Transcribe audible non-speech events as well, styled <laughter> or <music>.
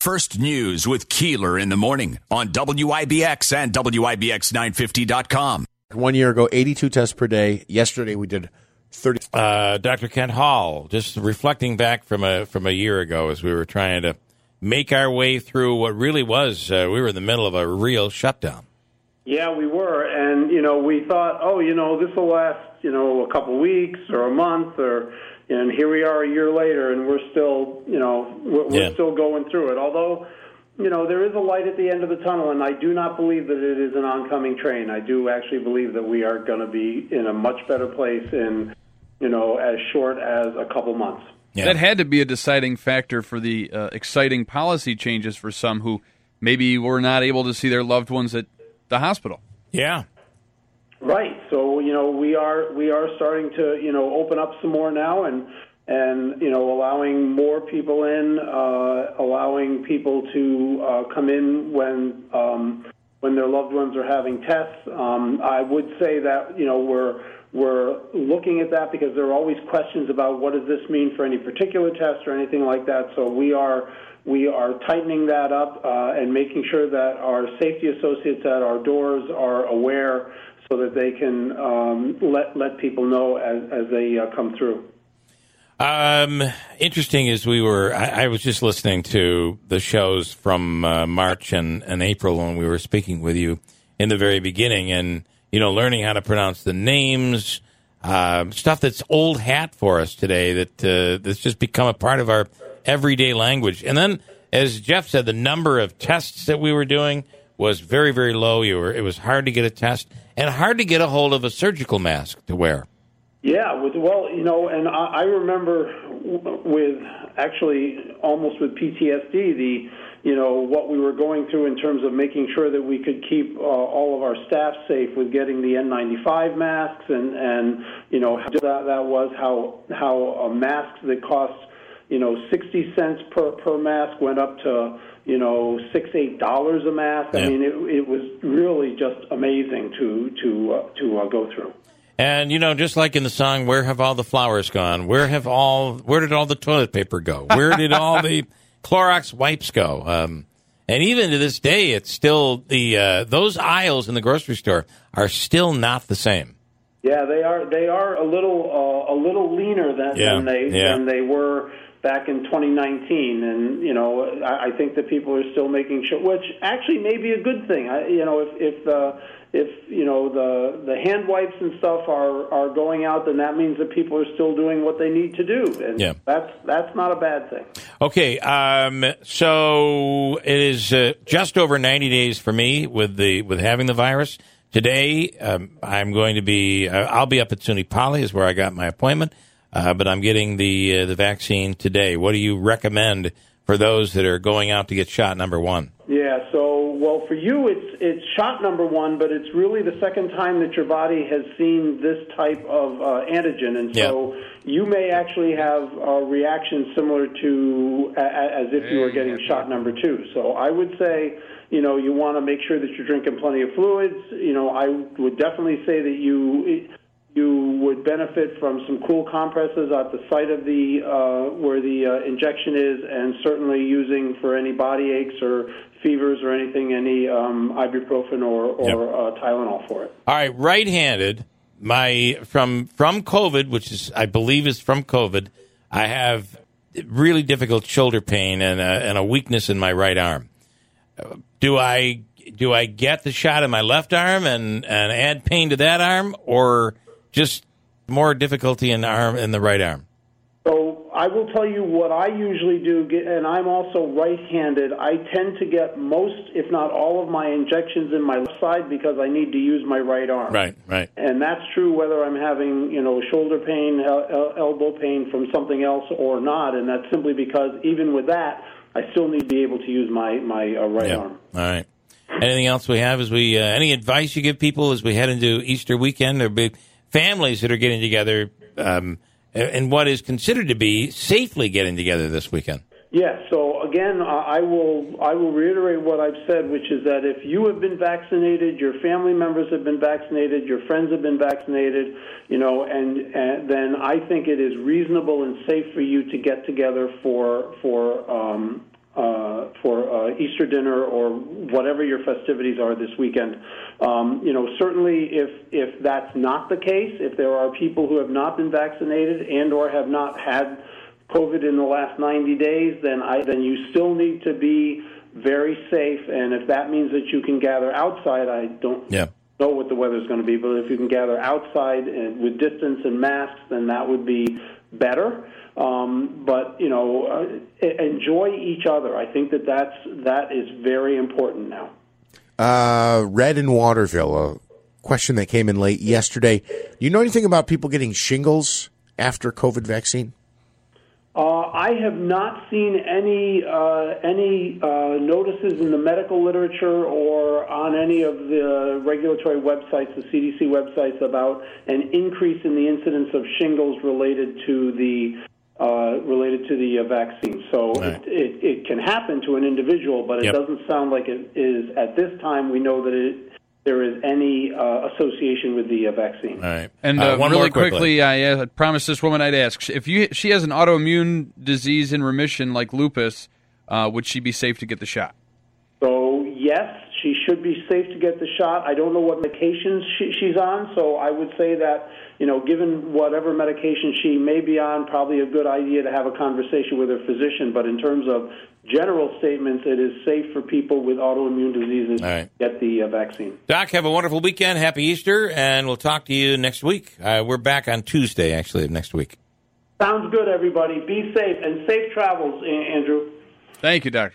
First News with Keeler in the morning on WIBX and WIBX950.com. One year ago, 82 tests per day. Yesterday, we did 30. Uh, Dr. Kent Hall, just reflecting back from a from a year ago as we were trying to make our way through what really was uh, we were in the middle of a real shutdown. Yeah, we were, and you know, we thought, oh, you know, this will last, you know, a couple weeks or a month, or and here we are a year later, and we're still, you know, we're, we're still going through it. Although, you know, there is a light at the end of the tunnel, and I do not believe that it is an oncoming train. I do actually believe that we are going to be in a much better place in, you know, as short as a couple months. Yeah. That had to be a deciding factor for the uh, exciting policy changes for some who maybe were not able to see their loved ones at the hospital. Yeah. Right. So you know we are we are starting to you know open up some more now and and you know allowing more people in, uh, allowing people to uh, come in when um, when their loved ones are having tests. Um, I would say that you know we're we're looking at that because there are always questions about what does this mean for any particular test or anything like that. So we are we are tightening that up uh, and making sure that our safety associates at our doors are aware so that they can um, let let people know as, as they uh, come through. Um, interesting as we were, I, I was just listening to the shows from uh, March and, and April when we were speaking with you in the very beginning, and you know, learning how to pronounce the names, uh, stuff that's old hat for us today. That uh, that's just become a part of our everyday language. And then, as Jeff said, the number of tests that we were doing was very, very low. You were, it was hard to get a test and hard to get a hold of a surgical mask to wear. Yeah, with, well, you know, and I, I remember with actually almost with PTSD, the you know what we were going through in terms of making sure that we could keep uh, all of our staff safe with getting the N95 masks and and you know how that that was how how uh, masks that cost you know 60 cents per per mask went up to you know six eight dollars a mask. Yeah. I mean, it, it was really just amazing to to uh, to uh, go through. And you know, just like in the song, "Where have all the flowers gone? Where have all? Where did all the toilet paper go? Where did all the <laughs> Clorox wipes go?" Um, and even to this day, it's still the uh, those aisles in the grocery store are still not the same. Yeah, they are. They are a little uh, a little leaner than, Yeah, than they yeah. than they were back in 2019, and you know, I, I think that people are still making sure, which actually may be a good thing. I, you know, if if uh, if you know the the hand wipes and stuff are are going out, then that means that people are still doing what they need to do, and Yeah. that's that's not a bad thing. Okay, um, so it is uh, just over 90 days for me with the with having the virus. Today, um, I'm going to be. Uh, I'll be up at SUNY Poly, is where I got my appointment. Uh, but I'm getting the uh, the vaccine today. What do you recommend for those that are going out to get shot number one? Yeah, so well for you it's it's shot number one, but it's really the second time that your body has seen this type of uh, antigen, and so you may actually have a reaction similar to a, a- as if you were getting shot number two. So I would say, you know, you want to make sure that you're drinking plenty of fluids. You know, I would definitely say that you you would benefit from some cool compresses at the site of the uh, where the uh, injection is, and certainly using for any body aches or fevers or anything, any um, ibuprofen or, or uh, Tylenol for it. All right, right-handed. My from from COVID, which is I believe is from COVID. I have really difficult shoulder pain and a, and a weakness in my right arm. Do I do I get the shot in my left arm and, and add pain to that arm, or just more difficulty in the arm in the right arm? So I will tell you what I usually do, and I'm also right-handed. I tend to get most, if not all, of my injections in my left side because I need to use my right arm. Right, right. And that's true whether I'm having, you know, shoulder pain, el- el- elbow pain from something else or not. And that's simply because even with that, I still need to be able to use my my uh, right Yeah. arm. All right. Anything else we have? As we uh, any advice you give people as we head into Easter weekend? There be families that are getting together, um, and what is considered to be safely getting together this weekend. Yeah. So again, I I will I will reiterate what I've said, which is that if you have been vaccinated, your family members have been vaccinated, your friends have been vaccinated, you know, and, and then I think it is reasonable and safe for you to get together for for um, uh, for uh, Easter dinner or whatever your festivities are this weekend. Um, you know, certainly if if that's not the case, if there are people who have not been vaccinated and or have not had COVID in the last 90 days, then I then you still need to be very safe. And if that means that you can gather outside, I don't Yeah. know what the weather is going to be, but if you can gather outside and with distance and masks, then that would be better. Um, but you know, uh, enjoy each other. I think that that's that is very important now. Uh, Red in Waterville, a question that came in late yesterday. You know anything about people getting shingles after COVID vaccine? Uh, I have not seen any uh, any uh, notices in the medical literature or on any of the regulatory websites, the CDC websites, about an increase in the incidence of shingles related to the uh, related to the uh, vaccine. So Right. it, it, it can happen to an individual, but it Yep. doesn't sound like it is at this time. We know that it, there is any uh, association with the uh, vaccine. All right. And Uh, uh, one really more quickly. quickly, I uh, promised this woman I'd ask if you she has an autoimmune disease in remission like lupus, uh, would she be safe to get the shot? So yes, she should be safe to get the shot. I don't know what medications she, she's on, so I would say that you know, given whatever medication she may be on, probably a good idea to have a conversation with her physician. But in terms of general statements, it is safe for people with autoimmune diseases All right. to get the uh, vaccine. Doc, have a wonderful weekend. Happy Easter, and we'll talk to you next week. Uh, we're back on Tuesday, actually, of next week. Sounds good, everybody. Be safe and safe travels, Andrew. Thank you, Doctor.